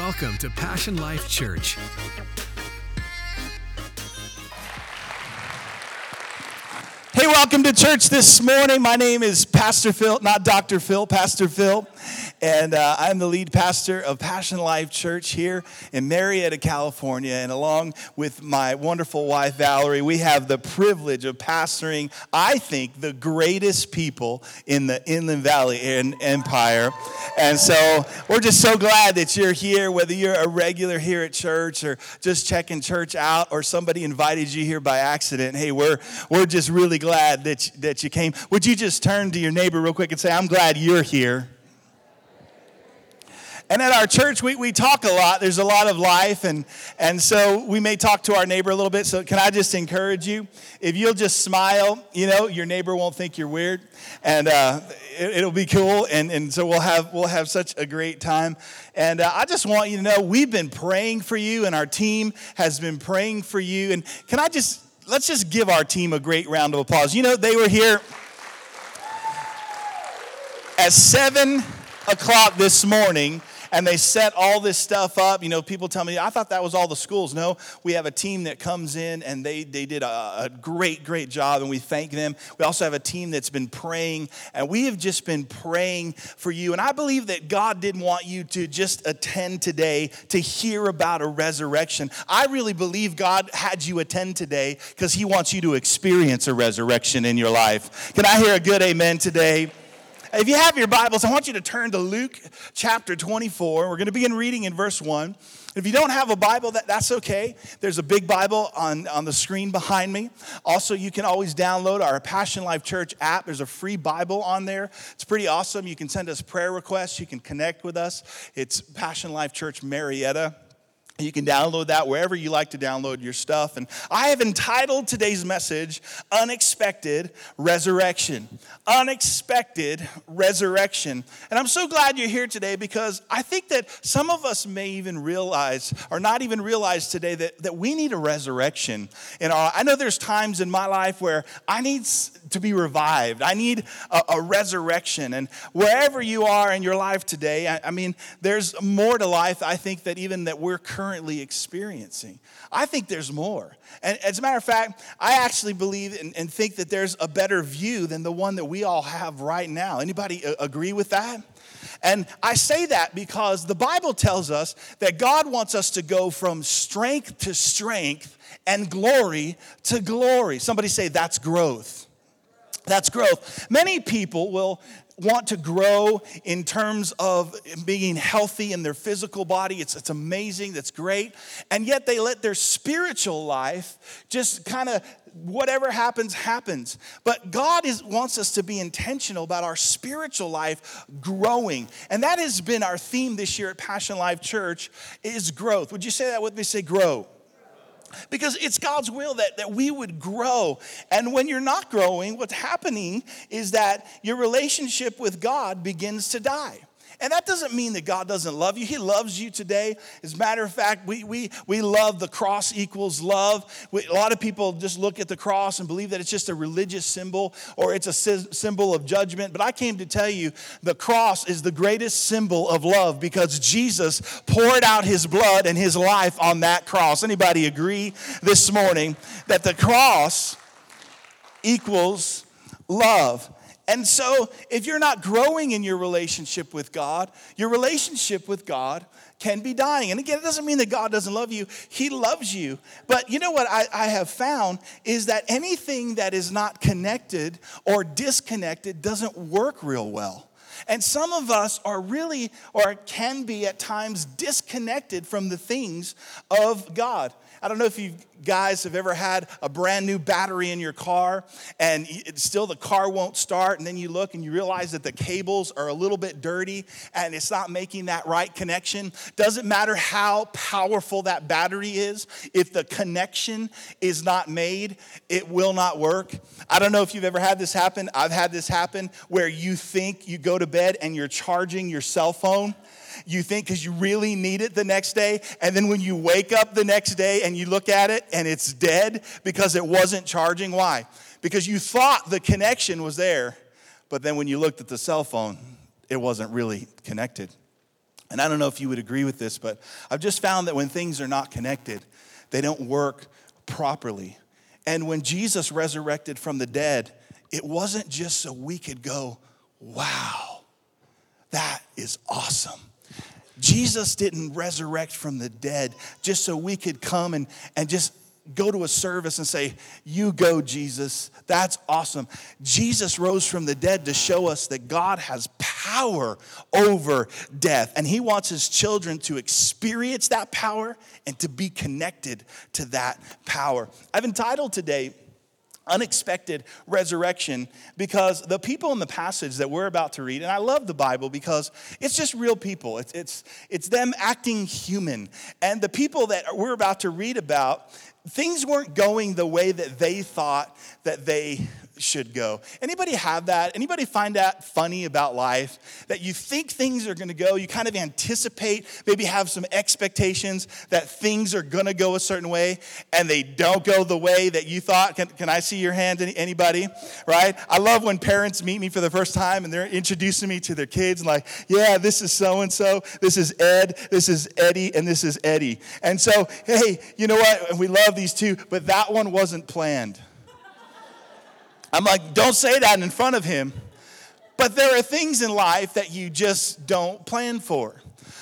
Welcome to Passion Life Church. Hey, welcome to church this morning. My name is Pastor Phil, not Dr. Phil, Pastor Phil. And uh, I'm the lead pastor of Passion Life Church here in Murrieta, California. And along with my wonderful wife, Valerie, we have the privilege of pastoring, I think, the greatest people in the Inland Valley Empire. And so we're just so glad that you're here, whether you're a regular here at church or just checking church out or somebody invited you here by accident. Hey, we're, we're just really glad that, that you came. Would you just turn to your neighbor real quick and say, I'm glad you're here? And at our church, we, we talk a lot. There's a lot of life, and, and so we may talk to our neighbor a little bit. So, can I just encourage you? If you'll just smile, you know, your neighbor won't think you're weird, and uh, it, will be cool. And, and so, we'll have, we'll have such a great time. And uh, I just want you to know we've been praying for you, and our team has been praying for you. And can I just, let's just give our team a great round of applause. You know, they were here at 7 o'clock this morning and they set all this stuff up. You know, people tell me, I thought that was all the schools. No, we have a team that comes in and they, they did a, a great, great job, and we thank them. We also have a team that's been praying, and we have just been praying for you. And I believe that God didn't want you to just attend today to hear about a resurrection. I really believe God had you attend today because He wants you to experience a resurrection in your life. Can I hear a good amen today? If you have your Bibles, I want you to turn to Luke chapter 24. We're going to begin reading in verse 1. If you don't have a Bible, that, that's okay. There's a big Bible on, on the screen behind me. Also, you can always download our Passion Life Church app. There's a free Bible on there. It's pretty awesome. You can send us prayer requests, you can connect with us. It's Passion Life Church Murrieta. You can download that wherever you like to download your stuff. And I have entitled today's message, Unexpected Resurrection. Unexpected Resurrection. And I'm so glad you're here today because I think that some of us may even realize, or not even realize today, that, that we need a resurrection. And I know there's times in my life where I need to be revived, I need a, a resurrection. And wherever you are in your life today, I, I mean, there's more to life, I think, that even that we're currently currently experiencing. I think there's more. And as a matter of fact, I actually believe and, and think that there's a better view than the one that we all have right now. Anybody agree with that? And I say that because the Bible tells us that God wants us to go from strength to strength and glory to glory. Somebody say that's growth. That's growth. Many people will want to grow in terms of being healthy in their physical body. It's, it's amazing, that's great. And yet they let their spiritual life just kind of whatever happens, happens. But God is, wants us to be intentional about our spiritual life growing. And that has been our theme this year at Passion Life Church is growth. Would you say that with me? Say grow. Because it's God's will that, that we would grow. And when you're not growing, what's happening is that your relationship with God begins to die. And that doesn't mean that God doesn't love you. He loves you today. As a matter of fact, we, we, we love the cross equals love. We, a lot of people just look at the cross and believe that it's just a religious symbol or it's a symbol of judgment. But I came to tell you the cross is the greatest symbol of love because Jesus poured out his blood and his life on that cross. Anybody agree this morning that the cross equals love? And so, if you're not growing in your relationship with God, your relationship with God can be dying. And again, it doesn't mean that God doesn't love you, He loves you. But you know what I, I have found is that anything that is not connected or disconnected doesn't work real well. And some of us are really, or can be at times, disconnected from the things of God. I don't know if you guys have ever had a brand new battery in your car and still the car won't start, and then you look and you realize that the cables are a little bit dirty and it's not making that right connection. Doesn't matter how powerful that battery is, if the connection is not made, it will not work. I don't know if you've ever had this happen. I've had this happen where you think you go to bed and you're charging your cell phone you think because you really need it the next day. And then when you wake up the next day and you look at it and it's dead because it wasn't charging. Why? Because you thought the connection was there, but then when you looked at the cell phone, it wasn't really connected. And I don't know if you would agree with this, but I've just found that when things are not connected, they don't work properly. And when Jesus resurrected from the dead, it wasn't just so we could go, wow, that is awesome. Jesus didn't resurrect from the dead just so we could come and, and just go to a service and say, You go, Jesus. That's awesome. Jesus rose from the dead to show us that God has power over death. And He wants His children to experience that power and to be connected to that power. I've entitled today, unexpected resurrection because the people in the passage that we're about to read and i love the bible because it's just real people. It's, it's, it's them acting human. And the people that we're about to read about things weren't going the way that they thought that they should go. Anybody have that? Anybody find that funny about life? That you think things are gonna go, you kind of anticipate, maybe have some expectations that things are gonna go a certain way, and they don't go the way that you thought. Can, can I see your hand, anybody? Right? I love when parents meet me for the first time and they're introducing me to their kids, and like, yeah, this is so and so, this is Ed, this is Eddie, and this is Eddie. And so, hey, you know what? We love these two, but that one wasn't planned. I'm like, don't say that in front of him. But there are things in life that you just don't plan for.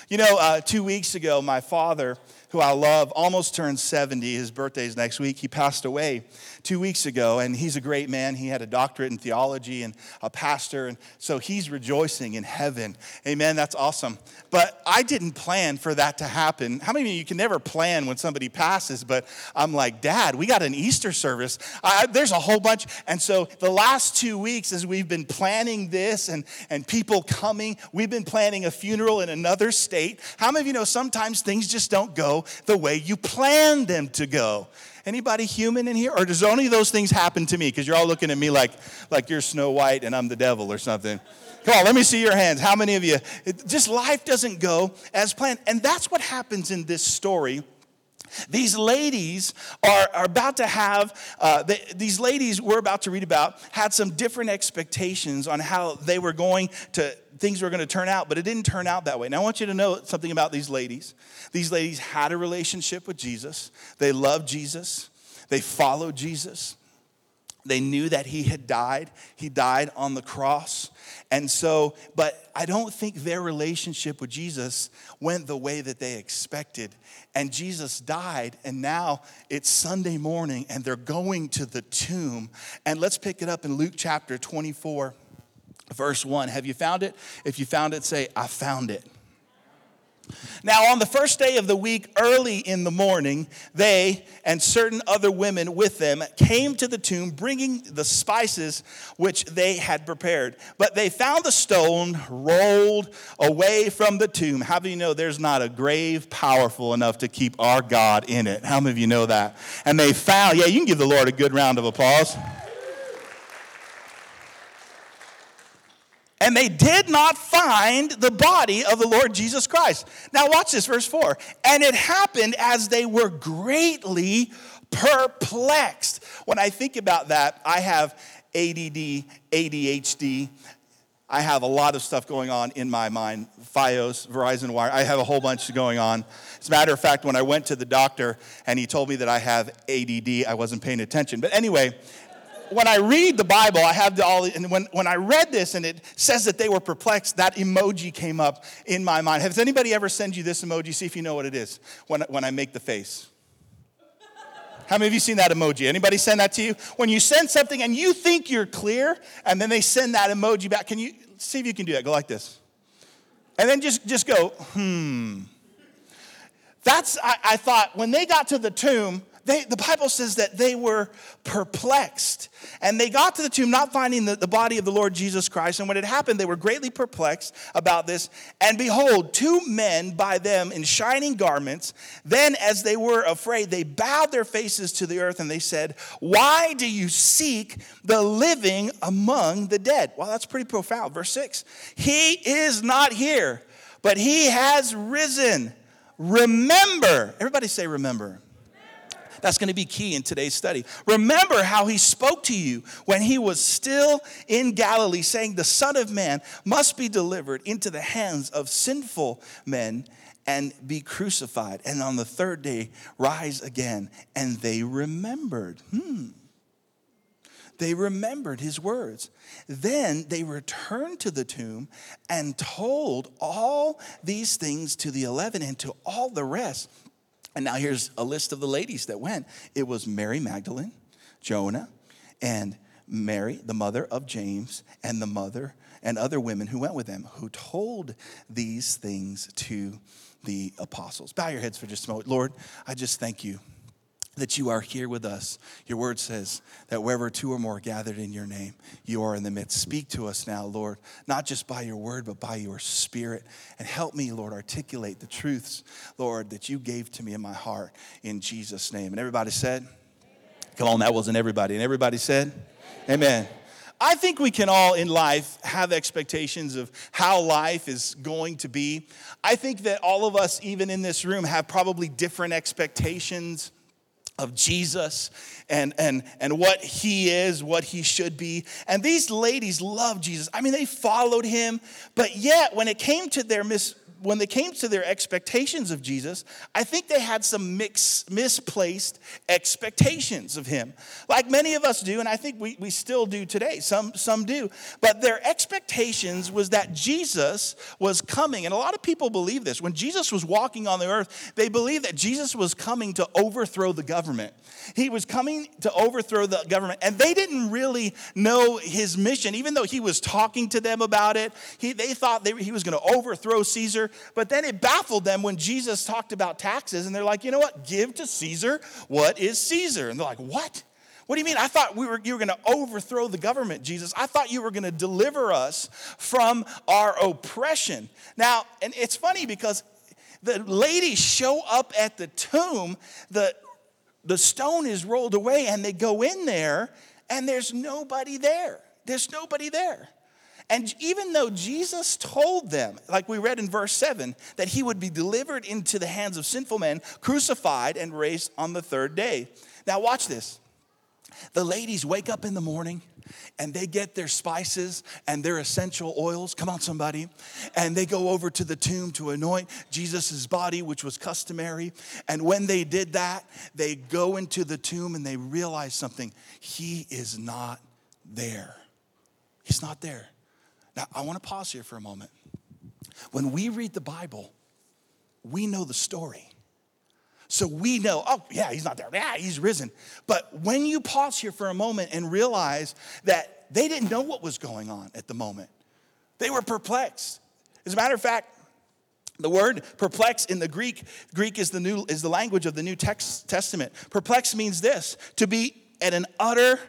You know, uh, two weeks ago, my father, who I love, almost turned 70. His birthday is next week. He passed away two weeks ago, and he's a great man. He had a doctorate in theology and a pastor, and so he's rejoicing in heaven. Amen. That's awesome. But I didn't plan for that to happen. How many of you, can never plan when somebody passes? But I'm like, Dad, we got an Easter service. I, there's a whole bunch. And so the last two weeks, as we've been planning this and, and people coming, we've been planning a funeral in another state. How many of you know sometimes things just don't go the way you plan them to go? Anybody human in here? Or does only those things happen to me? Because you're all looking at me like, like you're Snow White and I'm the devil or something. Come on, let me see your hands. How many of you? It, just life doesn't go as planned. And that's what happens in this story. These ladies are, are about to have, uh, these ladies we're about to read about had some different expectations on how they were going to, things were going to turn out, but it didn't turn out that way. Now, I want you to know something about these ladies. These ladies had a relationship with Jesus, they loved Jesus, they followed Jesus. They knew that he had died. He died on the cross. And so, but I don't think their relationship with Jesus went the way that they expected. And Jesus died, and now it's Sunday morning, and they're going to the tomb. And let's pick it up in Luke chapter 24, verse 1. Have you found it? If you found it, say, I found it. Now, on the first day of the week, early in the morning, they and certain other women with them came to the tomb bringing the spices which they had prepared. But they found the stone rolled away from the tomb. How do you know there's not a grave powerful enough to keep our God in it? How many of you know that? And they found, yeah, you can give the Lord a good round of applause. And they did not find the body of the Lord Jesus Christ. Now, watch this, verse 4. And it happened as they were greatly perplexed. When I think about that, I have ADD, ADHD. I have a lot of stuff going on in my mind. Fios, Verizon Wire, I have a whole bunch going on. As a matter of fact, when I went to the doctor and he told me that I have ADD, I wasn't paying attention. But anyway, when I read the Bible, I have the all, and when, when I read this and it says that they were perplexed, that emoji came up in my mind. Has anybody ever sent you this emoji? See if you know what it is when, when I make the face. How many of you seen that emoji? Anybody send that to you? When you send something and you think you're clear, and then they send that emoji back, can you see if you can do that? Go like this. And then just, just go, hmm. That's, I, I thought, when they got to the tomb, they, the Bible says that they were perplexed. And they got to the tomb not finding the, the body of the Lord Jesus Christ. And when it happened, they were greatly perplexed about this. And behold, two men by them in shining garments. Then, as they were afraid, they bowed their faces to the earth and they said, Why do you seek the living among the dead? Well, that's pretty profound. Verse 6 He is not here, but he has risen. Remember, everybody say, remember That's going to be key in today's study. Remember how he spoke to you when he was still in Galilee, saying, The Son of Man must be delivered into the hands of sinful men and be crucified, and on the third day rise again. And they remembered. Hmm. They remembered his words. Then they returned to the tomb and told all these things to the eleven and to all the rest. And now here's a list of the ladies that went it was Mary Magdalene, Joanna, and Mary, the mother of James, and the mother and other women who went with them, who told these things to the apostles. Bow your heads for just a moment. Lord, I just thank you that you are here with us. Your word says that wherever two or more gathered in your name, you are in the midst. Speak to us now, Lord, not just by your word, but by your spirit. And help me, Lord, articulate the truths, Lord, that you gave to me in my heart in Jesus' name. And everybody said, Come on, that wasn't everybody. And everybody said, Amen. Amen. I think we can all in life have expectations of how life is going to be. I think that all of us, even in this room, have probably different expectations of Jesus and, and, and what he is, what he should be. And these ladies loved Jesus. I mean, they followed him, but yet when it came to their mis- when they came to their expectations of Jesus, I think they had some mix, misplaced expectations of him, like many of us do, and I think we, we still do today. Some, some do. But their expectations was that Jesus was coming, and a lot of people believe this. When Jesus was walking on the earth, they believed that Jesus was coming to overthrow the government. He was coming to overthrow the government, and they didn't really know his mission, even though he was talking to them about it. He, they thought they, he was going to overthrow Caesar. But then it baffled them when Jesus talked about taxes, and they're like, you know what? Give to Caesar what is Caesar. And they're like, what? What do you mean? I thought we were, you were going to overthrow the government, Jesus. I thought you were going to deliver us from our oppression. Now, and it's funny because the ladies show up at the tomb, the, the stone is rolled away, and they go in there, and there's nobody there. There's nobody there. And even though Jesus told them, like we read in verse 7, that he would be delivered into the hands of sinful men, crucified, and raised on the third day. Now, watch this. The ladies wake up in the morning and they get their spices and their essential oils. Come on, somebody. And they go over to the tomb to anoint Jesus' body, which was customary. And when they did that, they go into the tomb and they realize something. He is not there. He's not there. Now, I want to pause here for a moment. When we read the Bible, we know the story. So we know, oh, yeah, he's not there. Yeah, he's risen. But when you pause here for a moment and realize that they didn't know what was going on at the moment, they were perplexed. As a matter of fact, the word perplex in the Greek, Greek is the new is the language of the New Testament. Perplex means this: to be at an utter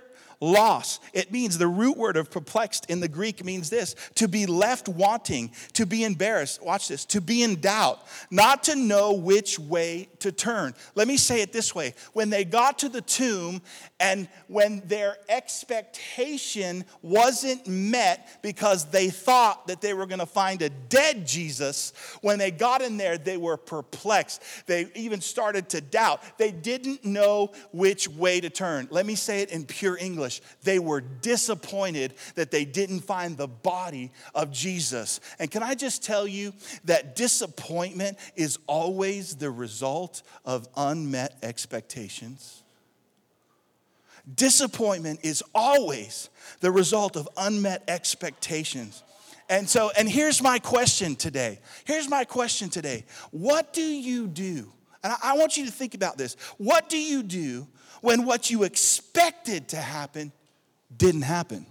loss. It means the root word of perplexed in the Greek means this to be left wanting, to be embarrassed. Watch this, to be in doubt, not to know which way to turn. Let me say it this way when they got to the tomb and when their expectation wasn't met because they thought that they were going to find a dead Jesus, when they got in there, they were perplexed. They even started to doubt. They didn't know which way to turn. Let me say it in pure English English, they were disappointed that they didn't find the body of Jesus. And can I just tell you that disappointment is always the result of unmet expectations? Disappointment is always the result of unmet expectations. And so, and here's my question today. Here's my question today. What do you do? And I, want you to think about this. What do you do when what you expected to happen didn't happen?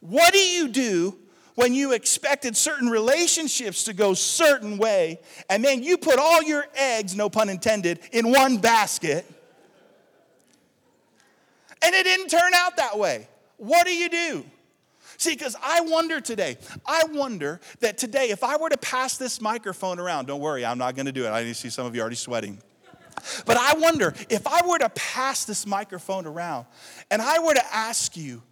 What do you do when you expected certain relationships to go certain way and then you put all your eggs, no pun intended, in one basket and it didn't turn out that way? What do you do? See, because I wonder today, I wonder that today, if I were to pass this microphone around, don't worry, I'm not gonna do it. I see some of you already sweating. But I wonder if I were to pass this microphone around and I were to ask you,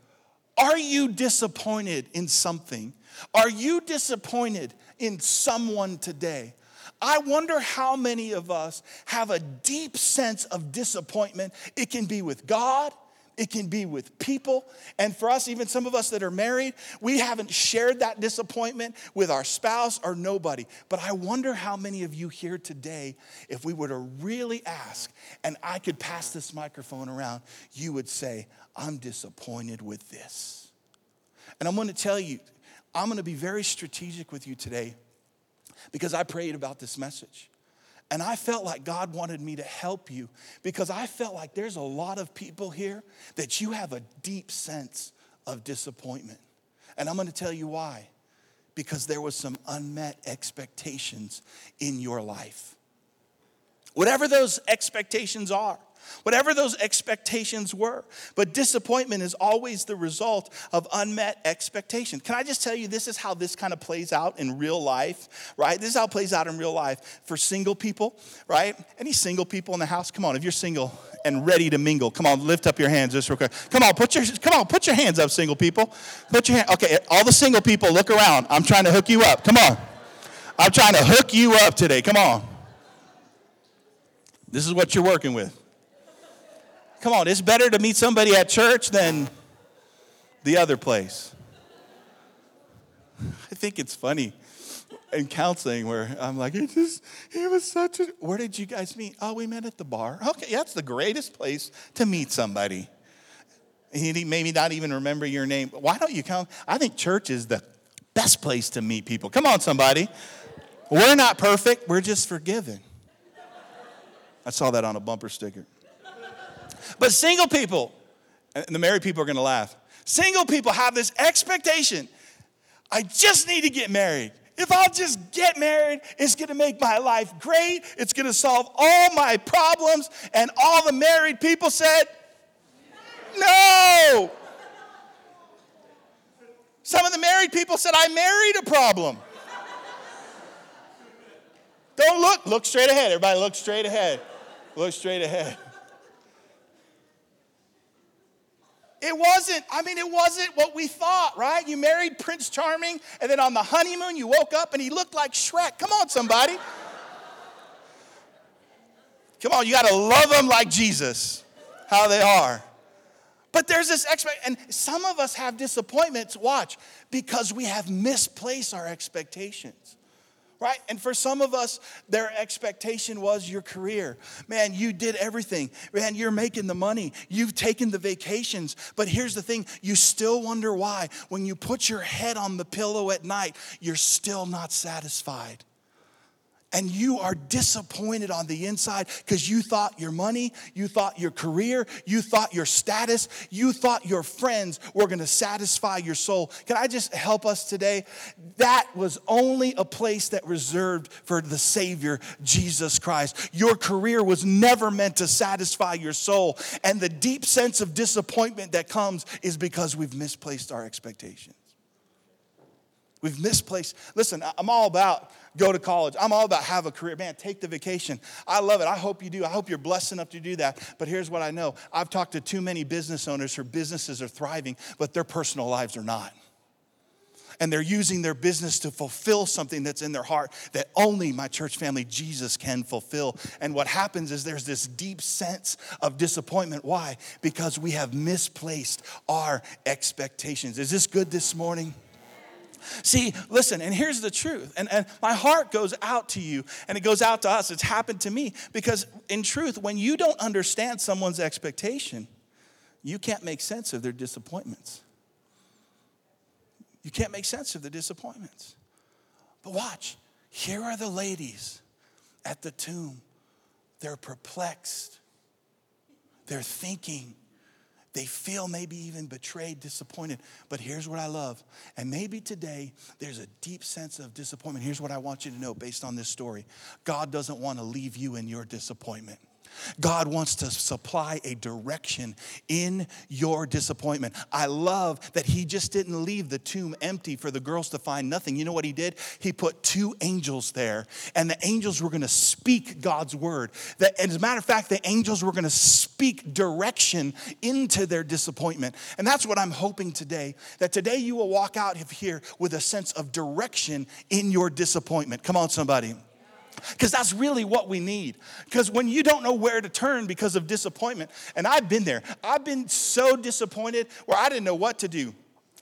are you disappointed in something? Are you disappointed in someone today? I wonder how many of us have a deep sense of disappointment. It can be with God, it can be with people. And for us, even some of us that are married, we haven't shared that disappointment with our spouse or nobody. But I wonder how many of you here today, if we were to really ask, and I could pass this microphone around, you would say, I'm disappointed with this. And I'm gonna tell you, I'm gonna be very strategic with you today because I prayed about this message. And I felt like God wanted me to help you because I felt like there's a lot of people here that you have a deep sense of disappointment. And I'm gonna tell you why. Because there was some unmet expectations in your life. Whatever those expectations are, whatever those expectations were. But disappointment is always the result of unmet expectations. Can I just tell you, this is how this kind of plays out in real life, right? This is how it plays out in real life for single people, right? Any single people in the house? Come on, if you're single and ready to mingle, come on, lift up your hands just real quick. Come on, put your come on, put your hands up, single people. Put your hand. Okay, all the single people, look around. I'm trying to hook you up. Come on. I'm trying to hook you up today. Come on. This is what you're working with. Come on, it's better to meet somebody at church than the other place. I think it's funny in counseling where I'm like, it just, it was such a, where did you guys meet? Oh, we met at the bar. Okay, that's the greatest place to meet somebody. He maybe not even remember your name. Why don't you come? I think church is the best place to meet people. Come on, somebody. We're not perfect, we're just forgiven. I saw that on a bumper sticker. But single people, and the married people are gonna laugh, single people have this expectation I just need to get married. If I'll just get married, it's gonna make my life great. It's gonna solve all my problems. And all the married people said, No. Some of the married people said, I married a problem. Don't look, look straight ahead. Everybody, look straight ahead. Look straight ahead. It wasn't, I mean, it wasn't what we thought, right? You married Prince Charming, and then on the honeymoon, you woke up and he looked like Shrek. Come on, somebody. Come on, you got to love them like Jesus, how they are. But there's this expect, and some of us have disappointments, watch, because we have misplaced our expectations right? And for some of us, their expectation was your career. Man, you did everything. Man, you're making the money. You've taken the vacations. But here's the thing you still wonder why. When you put your head on the pillow at night, you're still not satisfied and you are disappointed on the inside because you thought your money, you thought your career, you thought your status, you thought your friends were going to satisfy your soul. Can I just help us today? That was only a place that reserved for the Savior, Jesus Christ. Your career was never meant to satisfy your soul. And the deep sense of disappointment that comes is because we've misplaced our expectations. We've misplaced. Listen, I'm all about go to college. I'm all about have a career. Man, take the vacation. I love it. I hope you do. I hope you're blessed enough to do that. But here's what I know I've talked to too many business owners whose businesses are thriving, but their personal lives are not. And they're using their business to fulfill something that's in their heart that only my church family, Jesus, can fulfill. And what happens is there's this deep sense of disappointment. Why? Because we have misplaced our expectations. Is this good this morning? See, listen, and here's the truth. And, and my heart goes out to you, and it goes out to us. It's happened to me because, in truth, when you don't understand someone's expectation, you can't make sense of their disappointments. You can't make sense of the disappointments. But watch, here are the ladies at the tomb. They're perplexed, they're thinking, they feel maybe even betrayed, disappointed. But here's what I love. And maybe today there's a deep sense of disappointment. Here's what I want you to know based on this story God doesn't want to leave you in your disappointment. God wants to supply a direction in your disappointment. I love that he just didn't leave the tomb empty for the girls to find nothing. You know what he did? He put two angels there, and the angels were going to speak God's word. That, as a matter of fact, the angels were going to speak direction into their disappointment. And that's what I'm hoping today that today you will walk out of here with a sense of direction in your disappointment. Come on, somebody. Because that's really what we need. Because when you don't know where to turn because of disappointment, and I've been there, I've been so disappointed where I didn't know what to do.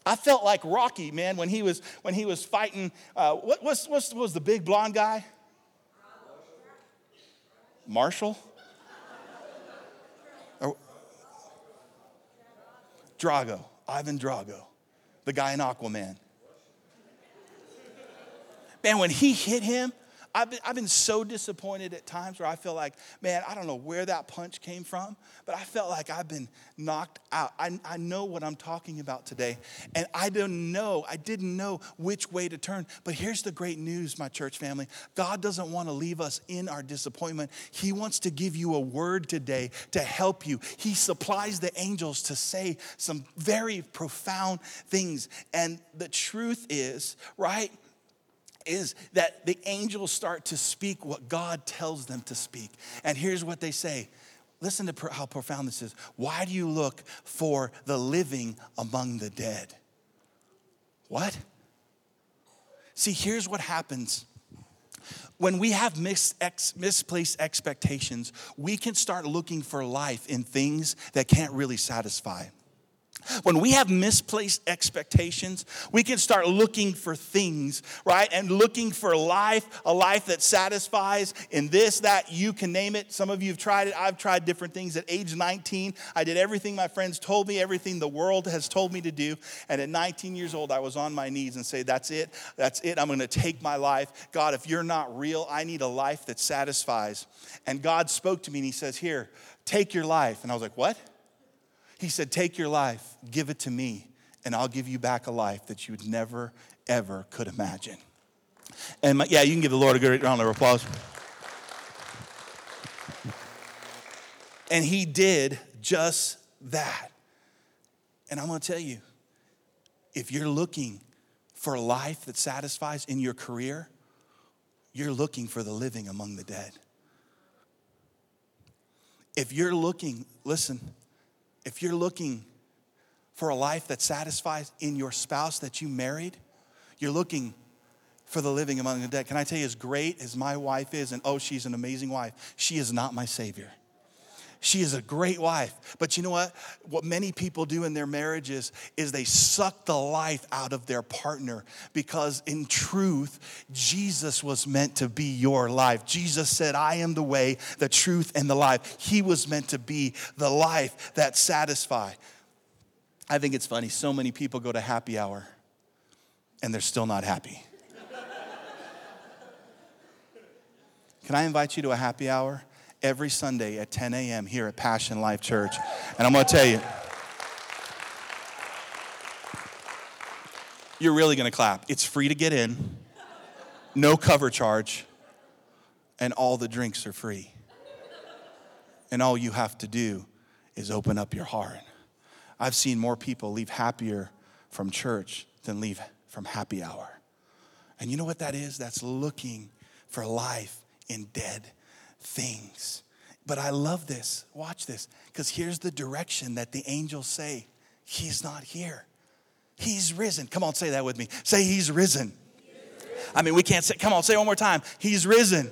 I felt like Rocky, man, when he was when he was fighting. Uh, what was what was the big blonde guy? Marshall. Or, Drago, Ivan Drago, the guy in Aquaman. Man, when he hit him, I've been, I've been so disappointed at times where I feel like, man, I don't know where that punch came from, but I felt like I've been knocked out. I, I know what I'm talking about today, and I don't know, I didn't know which way to turn. But here's the great news, my church family God doesn't want to leave us in our disappointment. He wants to give you a word today to help you. He supplies the angels to say some very profound things. And the truth is, right? Is that the angels start to speak what God tells them to speak. And here's what they say. Listen to how profound this is. Why do you look for the living among the dead? What? See, here's what happens. When we have misplaced expectations, we can start looking for life in things that can't really satisfy. When we have misplaced expectations, we can start looking for things, right? And looking for life, a life that satisfies in this, that, you can name it. Some of you have tried it. I've tried different things. At age 19, I did everything my friends told me, everything the world has told me to do. And at 19 years old, I was on my knees and say, That's it. That's it. I'm going to take my life. God, if you're not real, I need a life that satisfies. And God spoke to me and He says, Here, take your life. And I was like, What? He said, Take your life, give it to me, and I'll give you back a life that you never, ever could imagine. And my, yeah, you can give the Lord a good round of applause. And he did just that. And I'm going to tell you if you're looking for a life that satisfies in your career, you're looking for the living among the dead. If you're looking, listen, if you're looking for a life that satisfies in your spouse that you married, you're looking for the living among the dead. Can I tell you, as great as my wife is, and oh, she's an amazing wife, she is not my Savior. She is a great wife. But you know what? What many people do in their marriages is they suck the life out of their partner because, in truth, Jesus was meant to be your life. Jesus said, I am the way, the truth, and the life. He was meant to be the life that satisfies. I think it's funny. So many people go to happy hour and they're still not happy. Can I invite you to a happy hour? Every Sunday at 10 a.m. here at Passion Life Church. And I'm going to tell you, you're really going to clap. It's free to get in, no cover charge, and all the drinks are free. And all you have to do is open up your heart. I've seen more people leave happier from church than leave from happy hour. And you know what that is? That's looking for life in dead things. But I love this. Watch this. Because here's the direction that the angels say He's not here. He's risen. Come on, say that with me. Say, He's risen. I mean, we can't say, come on, say one more time. He's risen.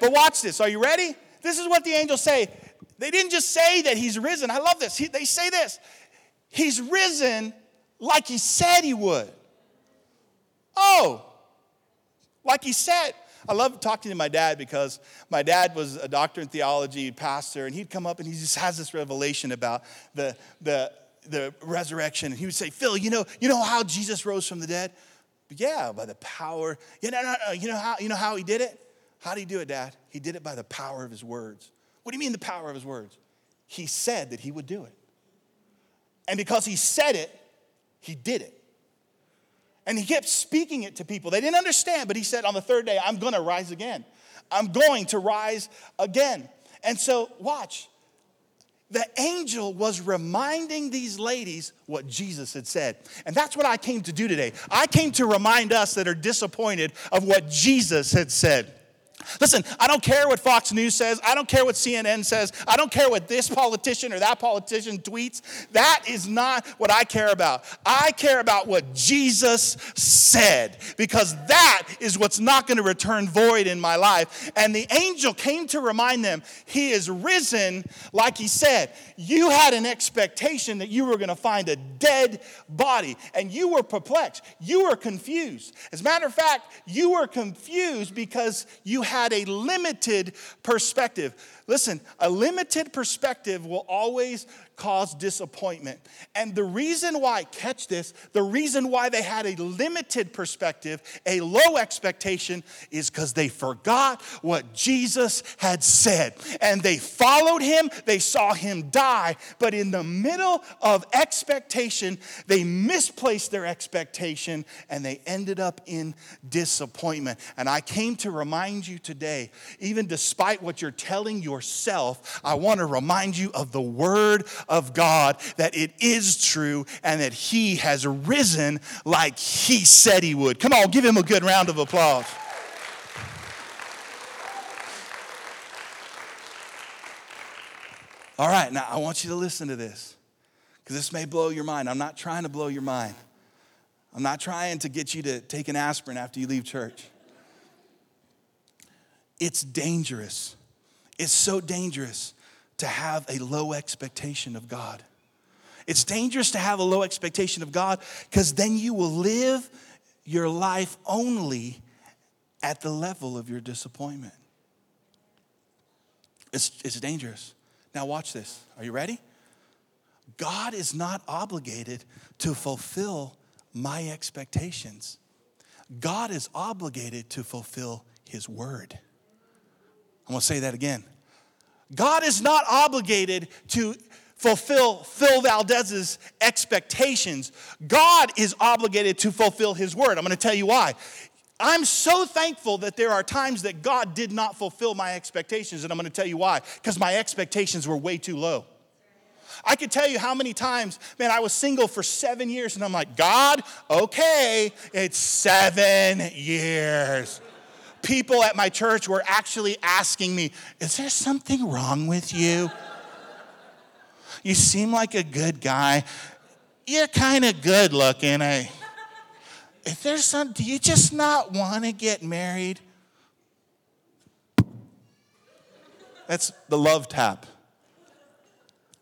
But watch this. Are you ready? This is what the angels say. They didn't just say that He's risen. I love this. He, they say this He's risen like He said He would. Oh, like He said. I love talking to my dad because my dad was a doctor in theology, pastor, and he'd come up and he just has this revelation about the, the, the resurrection. And he would say, Phil, you know, you know how Jesus rose from the dead? Yeah, by the power. You know, you know how you know how he did it? How did he do it, Dad? He did it by the power of his words. What do you mean the power of his words? He said that he would do it. And because he said it, he did it. And he kept speaking it to people. They didn't understand, but he said, On the third day, I'm going to rise again. I'm going to rise again. And so, watch. The angel was reminding these ladies what Jesus had said. And that's what I came to do today. I came to remind us that are disappointed of what Jesus had said. Listen, I don't care what Fox News says. I don't care what CNN says. I don't care what this politician or that politician tweets. That is not what I care about. I care about what Jesus said because that is what's not going to return void in my life. And the angel came to remind them, He is risen, like He said. You had an expectation that you were going to find a dead body, and you were perplexed. You were confused. As a matter of fact, you were confused because you had a limited perspective. Listen, a limited perspective will always cause disappointment. And the reason why, catch this, the reason why they had a limited perspective, a low expectation, is because they forgot what Jesus had said. And they followed him, they saw him die, but in the middle of expectation, they misplaced their expectation and they ended up in disappointment. And I came to remind you today, even despite what you're telling yourself, I want to remind you of the word of God that it is true and that He has risen like He said He would. Come on, give Him a good round of applause. All right, now I want you to listen to this because this may blow your mind. I'm not trying to blow your mind. I'm not trying to get you to take an aspirin after you leave church. It's dangerous. It's so dangerous to have a low expectation of God. It's dangerous to have a low expectation of God because then you will live your life only at the level of your disappointment. It's, it's dangerous. Now, watch this. Are you ready? God is not obligated to fulfill my expectations. God is obligated to fulfill His word. I'm gonna say that again. God is not obligated to fulfill Phil Valdez's expectations. God is obligated to fulfill his word. I'm going to tell you why. I'm so thankful that there are times that God did not fulfill my expectations, and I'm going to tell you why. Because my expectations were way too low. I could tell you how many times, man, I was single for seven years, and I'm like, God, okay, it's seven years people at my church were actually asking me, Is there something wrong with you? You seem like a good guy. You're kind of good looking. I, if there's some, do you just not want to get married? That's the love tap.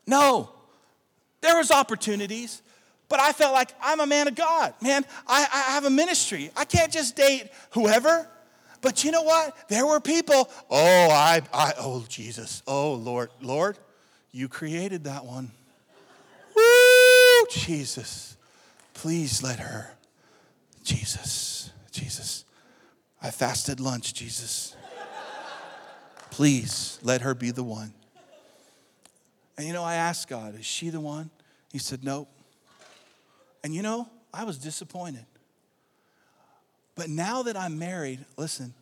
No, there was opportunities, but I felt like I'm a man of God. Man, I, I have a ministry. I can't just date whoever. But you know what? There were people, oh, I, I, oh, Jesus, oh, Lord, Lord, you created that one. Woo, Jesus, please let her. Jesus, Jesus, I fasted lunch, Jesus. Please let her be the one. And you know, I asked God, is she the one? He said, nope. And you know, I was disappointed. But now that I'm married, listen,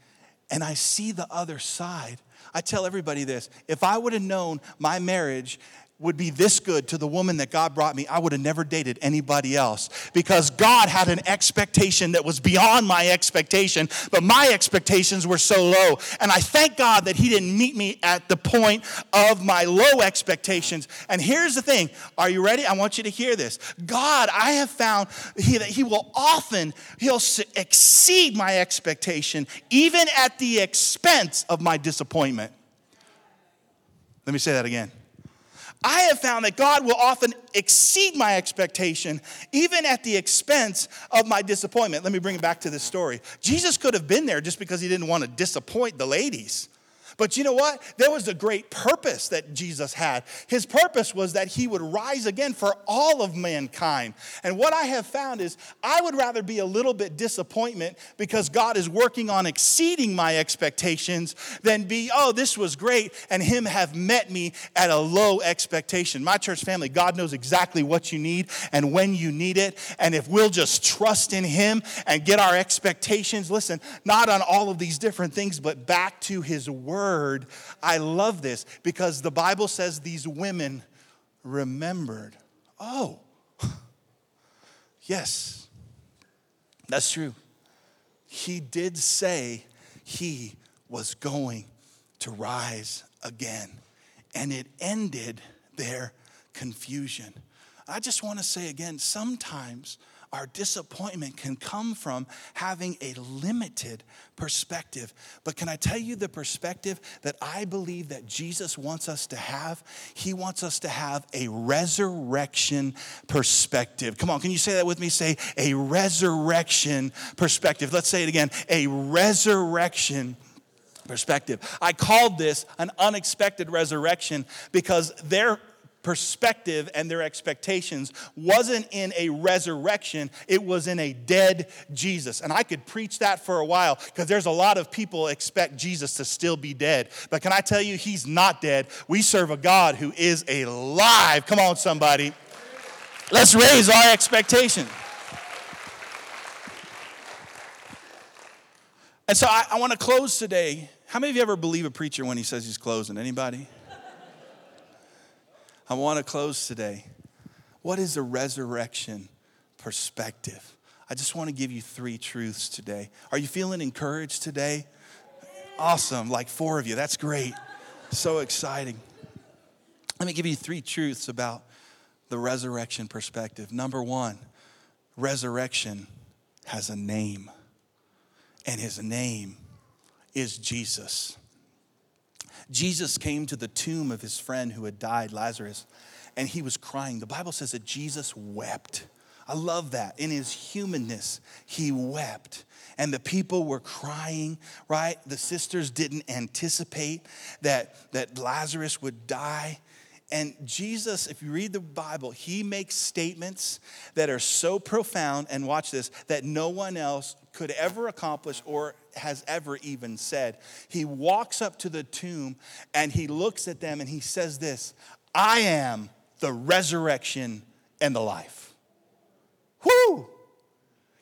and I see the other side, I tell everybody this if I would have known my marriage would be this good to the woman that God brought me, I would have never dated anybody else because God had an expectation that was beyond my expectation, but my expectations were so low. And I thank God that He didn't meet me at the point of my low expectations. And here's the thing are you ready? I want you to hear this. God, I have found he, that He will often, He'll exceed my expectation, even at the expense of my disappointment. Let me say that again. I have found that God will often exceed my expectation, even at the expense of my disappointment. Let me bring it back to this story. Jesus could have been there just because he didn't want to disappoint the ladies. But you know what? There was a great purpose that Jesus had. His purpose was that he would rise again for all of mankind. And what I have found is I would rather be a little bit disappointment because God is working on exceeding my expectations than be, oh, this was great, and him have met me at a low expectation. My church family, God knows exactly what you need and when you need it. And if we'll just trust in him and get our expectations, listen, not on all of these different things, but back to his word word. I love this because the Bible says these women remembered. Oh, yes, that's true. He did say he was going to rise again. And it ended their confusion. I just want to say again sometimes our disappointment can come from having a limited perspective. But can I tell you the perspective that I believe that Jesus wants us to have? He wants us to have a resurrection perspective. Come on, can you say that with me? Say a resurrection perspective. Let's say it again a resurrection perspective. I called this an unexpected resurrection because their perspective and their expectations wasn't in a resurrection, it was in a dead Jesus. And I could preach that for a while because there's a lot of people expect Jesus to still be dead. But can I tell you, he's not dead. We serve a God who is alive. Come on, somebody. Let's raise our expectation. And so I, I want to close today. How many of you ever believe a preacher when he says he's closing? Anybody? I want to close today. What is a resurrection perspective? I just want to give you three truths today. Are you feeling encouraged today? Awesome, like four of you. That's great. So exciting. Let me give you three truths about the resurrection perspective. Number one, resurrection has a name, and his name is Jesus. Jesus came to the tomb of his friend who had died, Lazarus, and he was crying. The Bible says that Jesus wept. I love that. In his humanness, he wept. And the people were crying, right? The sisters didn't anticipate that, that Lazarus would die. And Jesus, if you read the Bible, he makes statements that are so profound, and watch this, that no one else could ever accomplish or has ever even said. He walks up to the tomb and he looks at them and he says, This I am the resurrection and the life. Whoo!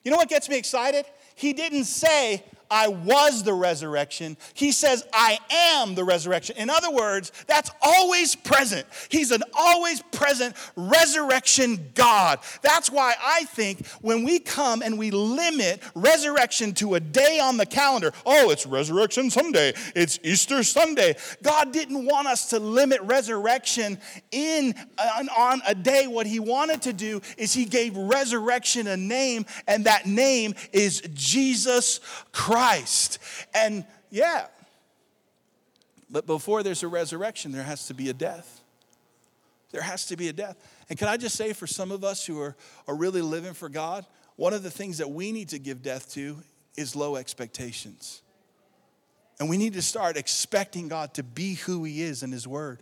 You know what gets me excited? He didn't say, I was the resurrection. He says, I am the resurrection. In other words, that's always present. He's an always present resurrection God. That's why I think when we come and we limit resurrection to a day on the calendar, oh, it's Resurrection Sunday, it's Easter Sunday. God didn't want us to limit resurrection in uh, on a day. What He wanted to do is He gave resurrection a name, and that name is Jesus Christ. Christ. And yeah, but before there's a resurrection, there has to be a death. There has to be a death. And can I just say, for some of us who are, are really living for God, one of the things that we need to give death to is low expectations. And we need to start expecting God to be who He is in His Word.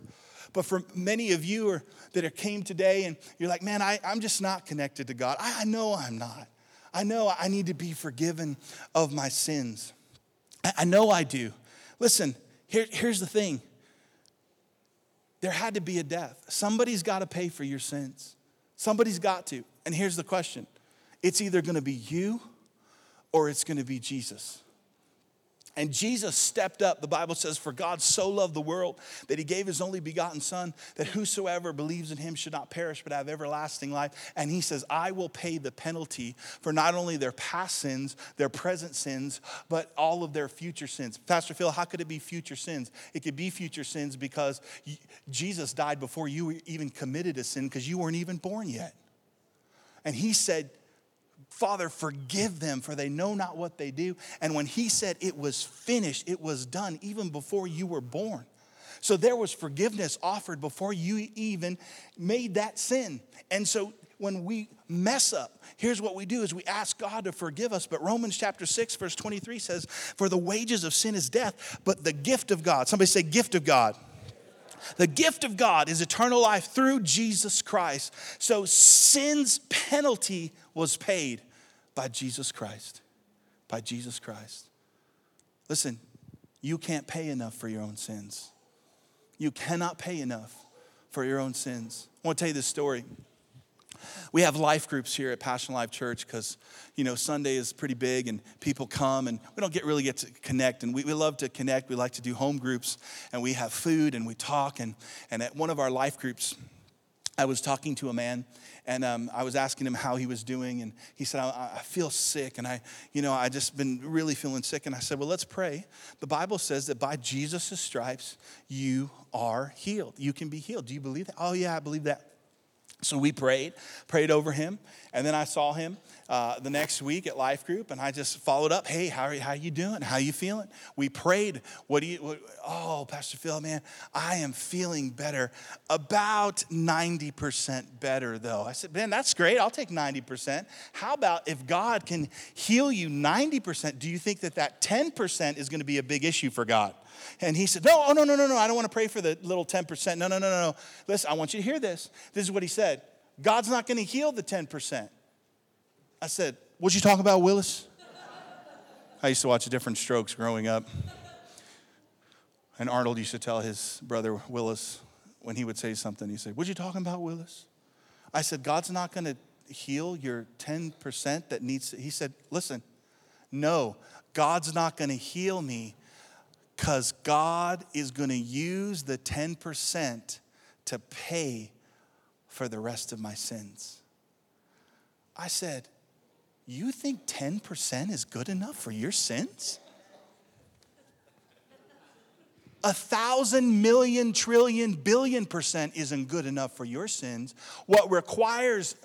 But for many of you are, that came today and you're like, man, I, I'm just not connected to God. I, I know I'm not. I know I need to be forgiven of my sins. I know I do. Listen, here, here's the thing there had to be a death. Somebody's got to pay for your sins. Somebody's got to. And here's the question it's either going to be you or it's going to be Jesus. And Jesus stepped up. The Bible says, For God so loved the world that he gave his only begotten Son, that whosoever believes in him should not perish but have everlasting life. And he says, I will pay the penalty for not only their past sins, their present sins, but all of their future sins. Pastor Phil, how could it be future sins? It could be future sins because Jesus died before you even committed a sin because you weren't even born yet. And he said, Father, forgive them, for they know not what they do. And when he said it was finished, it was done even before you were born. So there was forgiveness offered before you even made that sin. And so when we mess up, here's what we do is we ask God to forgive us. But Romans chapter 6 verse 23 says, "For the wages of sin is death, but the gift of God." Somebody say gift of God. The gift of God is eternal life through Jesus Christ. So sin's penalty was paid by Jesus Christ. By Jesus Christ. Listen, you can't pay enough for your own sins. You cannot pay enough for your own sins. I want to tell you this story. We have life groups here at Passion Life Church because, you know, Sunday is pretty big and people come and we don't get really get to connect. And we, we love to connect. We like to do home groups and we have food and we talk. And, and at one of our life groups, I was talking to a man and um, I was asking him how he was doing, and he said, I, I, feel sick, and I, you know, I just been really feeling sick." And I said, "Well, let's pray. The Bible says that by Jesus' stripes you are healed. You can be healed. Do you believe that? Oh yeah, I believe that." So we prayed, prayed over him, and then I saw him uh, the next week at Life Group, and I just followed up. Hey, how are you, how you doing? How are you feeling? We prayed. What do you? What, oh, Pastor Phil, man, I am feeling better. About ninety percent better, though. I said, man, that's great. I'll take ninety percent. How about if God can heal you ninety percent? Do you think that that ten percent is going to be a big issue for God? And he said, No, oh, no, no, no, no. I don't want to pray for the little 10%. No, no, no, no, no. Listen, I want you to hear this. This is what he said God's not going to heal the 10%. I said, What you talking about, Willis? I used to watch Diff'rent Strokes growing up. And Arnold used to tell his brother Willis when he would say something, he said, What you talking about, Willis? I said, God's not going to heal your 10% that needs to. He said, Listen, no, God's not going to heal me because God is going to use the 10% to pay for the rest of my sins. I said, You think 10% is good enough for your sins? A thousand million trillion billion percent isn't good enough for your sins. What requires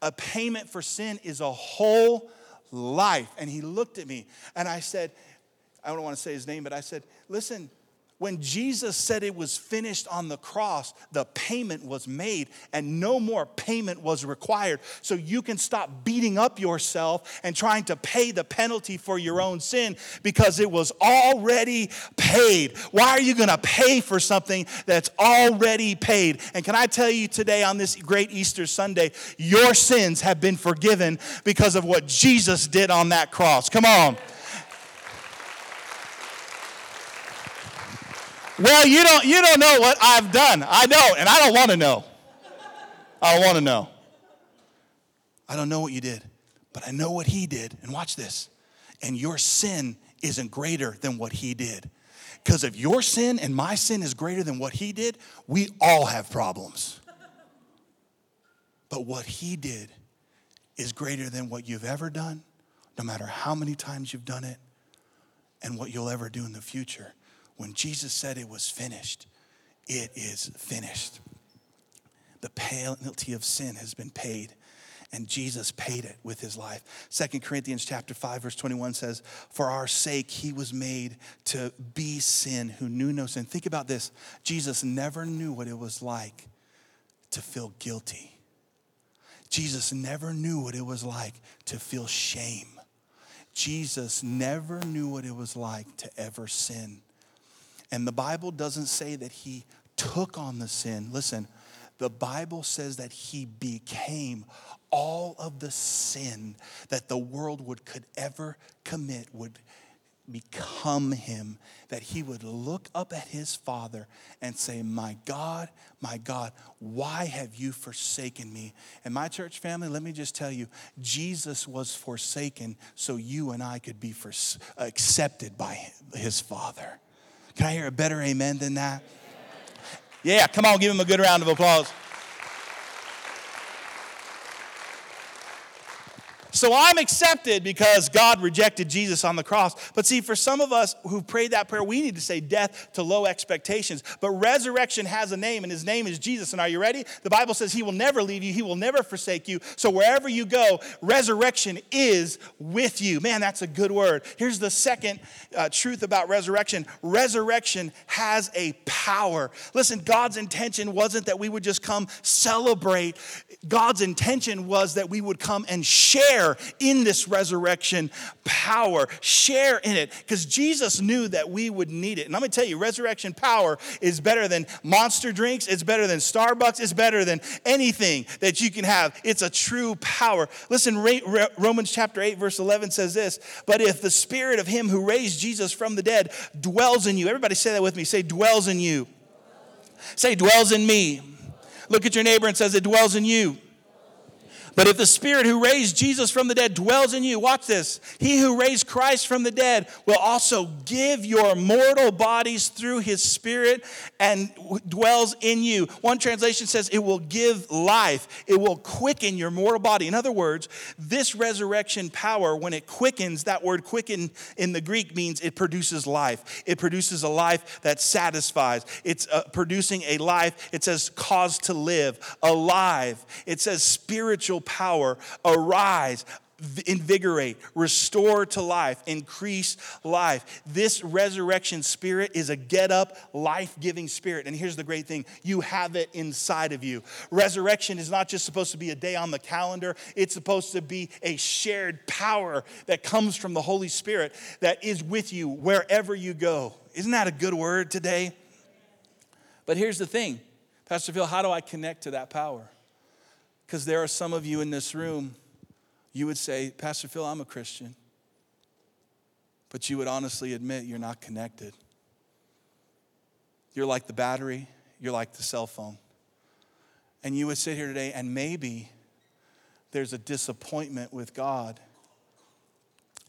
a payment for sin is a whole life. And he looked at me and I said, I don't want to say his name, but I said, listen, when Jesus said it was finished on the cross, the payment was made and no more payment was required. So you can stop beating up yourself and trying to pay the penalty for your own sin because it was already paid. Why are you going to pay for something that's already paid? And can I tell you today on this great Easter Sunday, your sins have been forgiven because of what Jesus did on that cross. Come on. Well, you don't, you don't know what I've done. I know, and I don't want to know. I don't want to know. I don't know what you did, but I know what he did. And watch this. And your sin isn't greater than what he did. Because if your sin and my sin is greater than what he did, we all have problems. But what he did is greater than what you've ever done, no matter how many times you've done it, and what you'll ever do in the future. When Jesus said it was finished, it is finished. The penalty of sin has been paid and Jesus paid it with his life. Second Corinthians chapter 5 verse 21 says, "For our sake he was made to be sin who knew no sin." Think about this. Jesus never knew what it was like to feel guilty. Jesus never knew what it was like to feel shame. Jesus never knew what it was like to ever sin. And the Bible doesn't say that he took on the sin. Listen, the Bible says that he became all of the sin that the world would could ever commit would become him that he would look up at his father and say my god my god why have you forsaken me and my church family let me just tell you jesus was forsaken so you and i could be for, accepted by his father can I hear a better amen than that? Yeah, come on, give him a good round of applause. So I'm accepted because God rejected Jesus on the cross. But see, for some of us who prayed that prayer, we need to say death to low expectations. But resurrection has a name, and his name is Jesus. And are you ready? The Bible says he will never leave you, he will never forsake you. So wherever you go, resurrection is with you. Man, that's a good word. Here's the second uh, truth about resurrection resurrection has a power. Listen, God's intention wasn't that we would just come celebrate, God's intention was that we would come and share share in this resurrection power. Share in it because Jesus knew that we would need it. And I'm going to tell you, resurrection power is better than monster drinks, it's better than Starbucks, it's better than anything that you can have. It's a true power. Listen, Romans chapter 8, verse 11 says this But if the spirit of him who raised Jesus from the dead dwells in you, everybody say that with me. Say, dwells in you. Say, dwells in me. Look at your neighbor and says, It dwells in you. But if the Spirit who raised Jesus from the dead dwells in you, watch this. He who raised Christ from the dead will also give your mortal bodies through his Spirit and dwells in you. One translation says it will give life, it will quicken your mortal body. In other words, this resurrection power, when it quickens, that word quicken in the Greek means it produces life. It produces a life that satisfies. It's uh, producing a life, it says cause to live, alive. It says spiritual power, arise, invigorate, restore to life, increase life. This resurrection spirit is a get up, life giving spirit. And here's the great thing you have it inside of you. Resurrection is not just supposed to be a day on the calendar, it's supposed to be a shared power that comes from the Holy Spirit that is with you wherever you go. Isn't that a good word today? But here's the thing Pastor Phil, how do I connect to that power? Because there are some of you in this room, you would say, Pastor Phil, I'm a Christian. But you would honestly admit you're not connected. You're like the battery, you're like the cell phone. And you would sit here today, and maybe there's a disappointment with God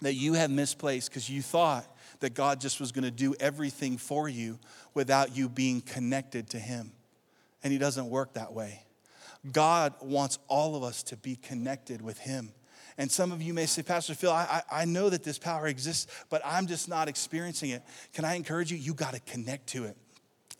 that you have misplaced because you thought that God just was going to do everything for you without you being connected to Him. And He doesn't work that way. God wants all of us to be connected with Him. And some of you may say, Pastor Phil, I, I know that this power exists, but I'm just not experiencing it. Can I encourage you? You got to connect to it.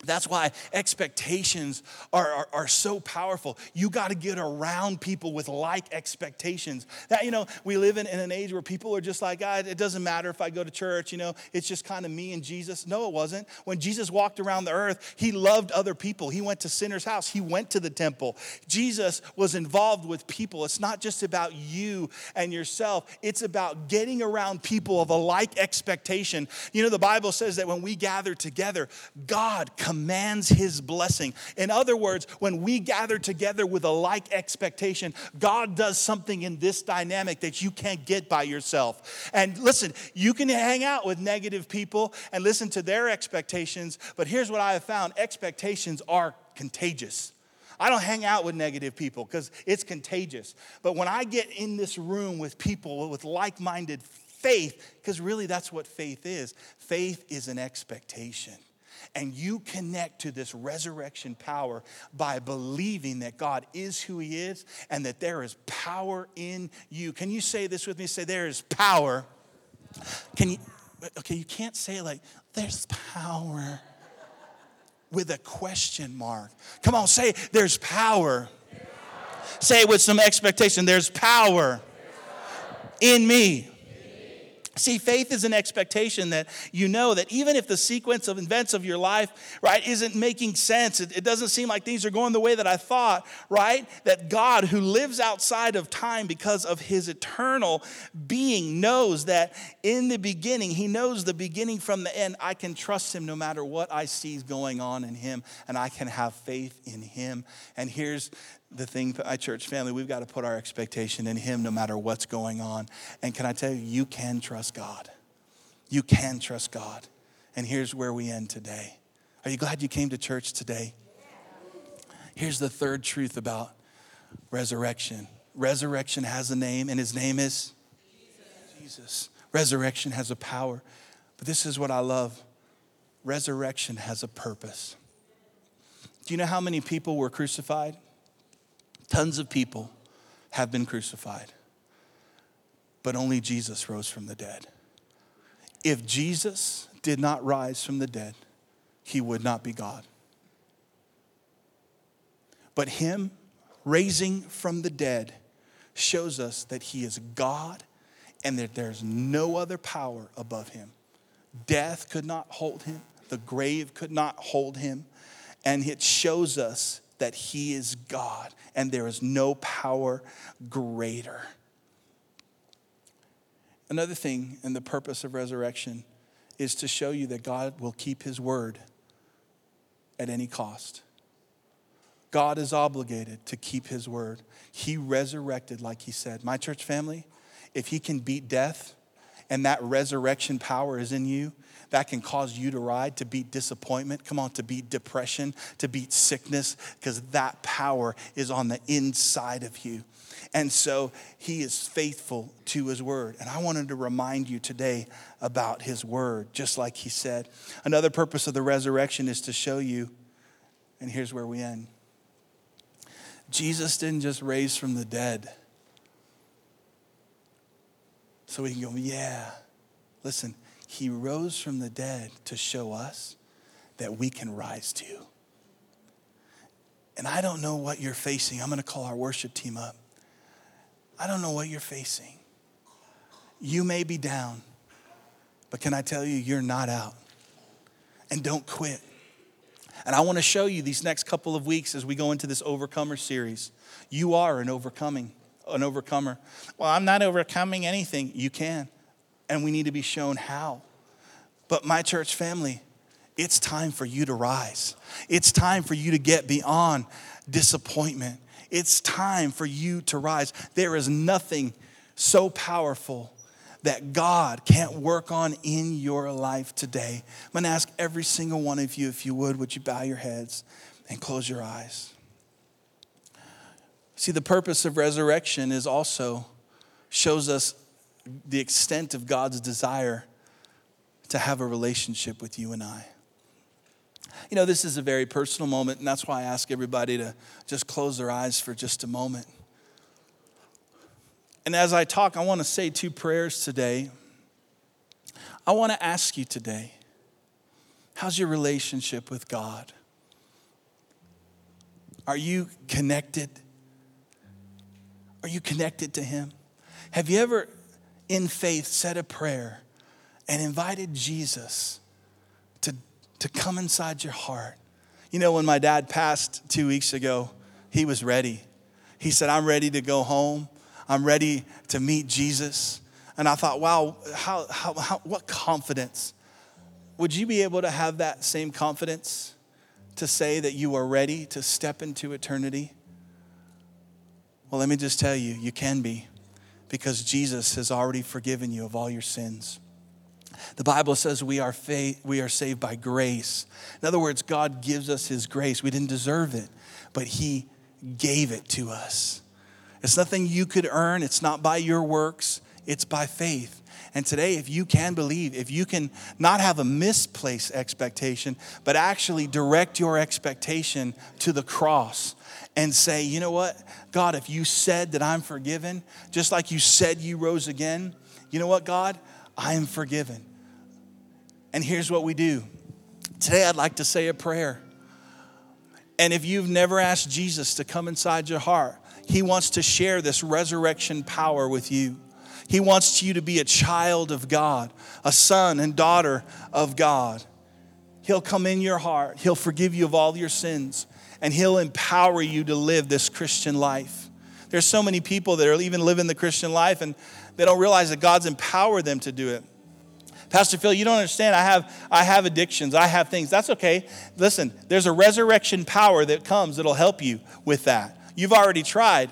That's why expectations are, are, are, so powerful. You got to get around people with like expectations. That, you know, we live in, in an age where people are just like, ah, it doesn't matter if I go to church, you know, it's just kind of me and Jesus. No, it wasn't. When Jesus walked around the earth, he loved other people. He went to sinners' house, he went to the temple. Jesus was involved with people. It's not just about you and yourself, it's about getting around people of a like expectation. You know, the Bible says that when we gather together, God commands his blessing. In other words, when we gather together with a like expectation, God does something in this dynamic that you can't get by yourself. And listen, you can hang out with negative people and listen to their expectations, but here's what I have found expectations are contagious. I don't hang out with negative people because it's contagious. But when I get in this room with people with like minded faith, because really that's what faith is faith is an expectation and you connect to this resurrection power by believing that God is who He is and that there is power in you. Can you say this with me? Say, There is power. Can you? Okay, you can't say like, There's power with a question mark. Come on, say, There's power. There's power. Say it with some expectation. There's power, There's power. in me. See, faith is an expectation that you know that even if the sequence of events of your life, right, isn't making sense, it, it, doesn't seem like things are going the way that I thought, right, that God, who lives outside of time because of his eternal being, knows that in the beginning, he knows the beginning from the end. I can trust him no matter what I see going on in him, and I can have faith in him. And here's the thing, my church family, we've got to put our expectation in Him no matter what's going on. And can I tell you, you can trust God. You can trust God. And here's where we end today. Are you glad you came to church today? Here's the third truth about resurrection resurrection has a name, and His name is Jesus. Jesus. Resurrection has a power. But this is what I love resurrection has a purpose. Do you know how many people were crucified? Tons of people have been crucified, but only Jesus rose from the dead. If Jesus did not rise from the dead, he would not be God. But him raising from the dead shows us that he is God and that there's no other power above him. Death could not hold him, the grave could not hold him, and it shows us that he is God and there is no power greater. Another thing, and the purpose of resurrection is to show you that God will keep his word at any cost. God is obligated to keep his word. He resurrected, like he said. My church family, if he can beat death and that resurrection power is in you, that can cause you to ride, to beat disappointment, come on, to beat depression, to beat sickness, because that power is on the inside of you. And so he is faithful to his word. And I wanted to remind you today about his word, just like he said. Another purpose of the resurrection is to show you, and here's where we end Jesus didn't just raise from the dead. So we can go, yeah. Listen, he rose from the dead to show us that we can rise too. And I don't know what you're facing. I'm going to call our worship team up. I don't know what you're facing. You may be down, but can I tell you, you're not out. And don't quit. And I want to show you these next couple of weeks as we go into this overcomer series. You are an overcoming, an overcomer. Well, I'm not overcoming anything. You can. And we need to be shown how. But my church family, it's time for you to rise. It's time for you to get beyond disappointment. It's time for you to rise. There is nothing so powerful that God can't work on in your life today. I'm to ask every single one of you, if you would, would you bow your heads and close your eyes? See, the purpose of resurrection is also shows us the extent of God's desire to have a relationship with you and I. You know, this is a very personal moment, and that's why I ask everybody to just close their eyes for just a moment. And as I talk, I want to say two prayers today. I want to ask you today how's your relationship with God? Are you connected? Are you connected to Him? Have you ever, in faith, said a prayer and invited Jesus to, to come inside your heart? You know, when my dad passed two weeks ago, he was ready. He said, I'm ready to go home. I'm ready to meet Jesus. And I thought, wow, how, how, how, what confidence. Would you be able to have that same confidence to say that you are ready to step into eternity? Well, let me just tell you, you can be because Jesus has already forgiven you of all your sins. The Bible says we are, faith, we are saved by grace. In other words, God gives us His grace. We didn't deserve it, but He gave it to us. It's nothing you could earn, it's not by your works, it's by faith. And today, if you can believe, if you can not have a misplaced expectation, but actually direct your expectation to the cross and say, you know what, God, if you said that I'm forgiven, just like you said you rose again, you know what, God, I am forgiven. And here's what we do today, I'd like to say a prayer. And if you've never asked Jesus to come inside your heart, he wants to share this resurrection power with you. He wants you to be a child of God, a son and daughter of God. He'll come in your heart, He'll forgive you of all your sins, and He'll empower you to live this Christian life. There's so many people that are even living the Christian life and they don't realize that God's empowered them to do it. Pastor Phil, you don't understand. I have, I have addictions. I have things. That's okay. Listen, there's a resurrection power that comes that'll help you with that. You've already tried.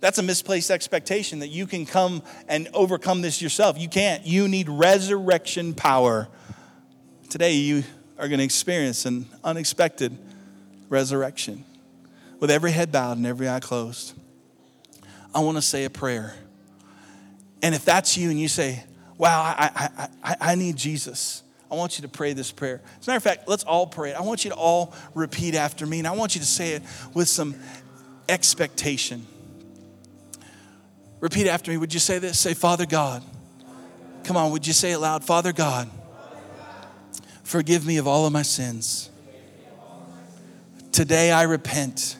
That's a misplaced expectation that you can come and overcome this yourself. You can't. You need resurrection power. Today, you are going to experience an unexpected resurrection. With every head bowed and every eye closed, I want to say a prayer. And if that's you and you say, Wow, I, I, I, I need Jesus. I want you to pray this prayer. As a matter of fact, let's all pray it. I want you to all repeat after me, and I want you to say it with some expectation. Repeat after me. Would you say this? Say, Father God. Come on, would you say it loud? Father God, forgive me of all of my sins. Today I repent.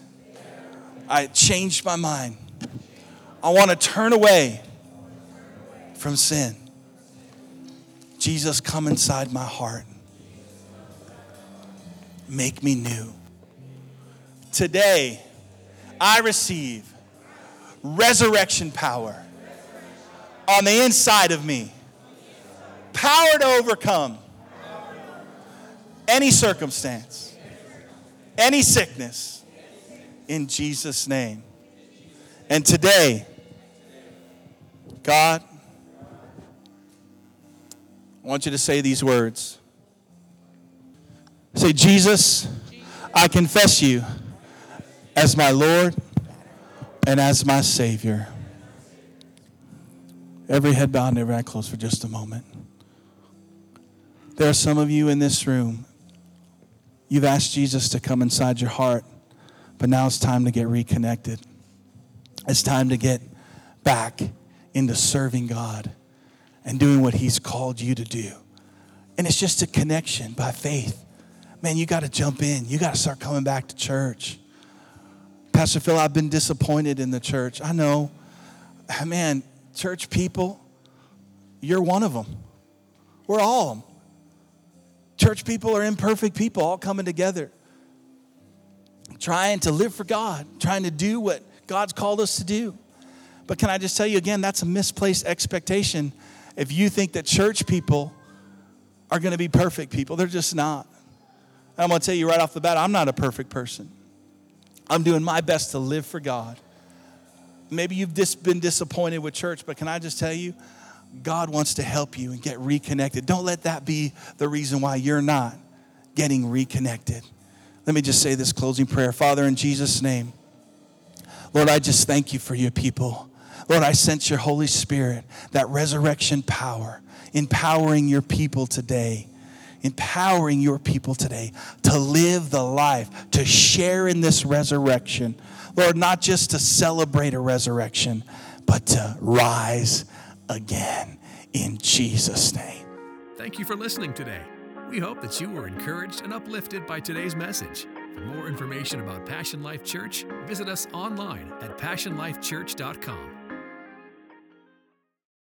I changed my mind. I want to turn away from sin. Jesus, come inside my heart. Make me new. Today, I receive resurrection power on the inside of me. Power to overcome any circumstance, any sickness, in Jesus' name. And today, God, I want you to say these words Say, Jesus, I confess you as my Lord and as my Savior. Every head bowed and every eye closed for just a moment. There are some of you in this room, you've asked Jesus to come inside your heart, but now it's time to get reconnected. It's time to get back into serving God and doing what He's called you to do. And it's just a connection by faith. Man, you got to jump in. You got to start coming back to church. Pastor Phil, I've been disappointed in the church. I know. Man, church people, you're one of them. We're all Church people are imperfect people all coming together, trying to live for God, trying to do what God's called us to do. But can I just tell you again, that's a misplaced expectation if you think that church people are going to be perfect people. They're just not. And I'm going to tell you right off the bat, I'm not a perfect person. I'm doing my best to live for God. Maybe you've just been disappointed with church, but can I just tell you, God wants to help you and get reconnected. Don't let that be the reason why you're not getting reconnected. Let me just say this closing prayer. Father, in Jesus' name, Lord, I just thank you for your people. Lord, I sense your Holy Spirit, that resurrection power, empowering your people today, empowering your people today to live the life, to share in this resurrection. Lord, not just to celebrate a resurrection, but to rise again in Jesus' name. Thank you for listening today. We hope that you were encouraged and uplifted by today's message. For more information about Passion Life Church, visit us online at passionlifechurch.com.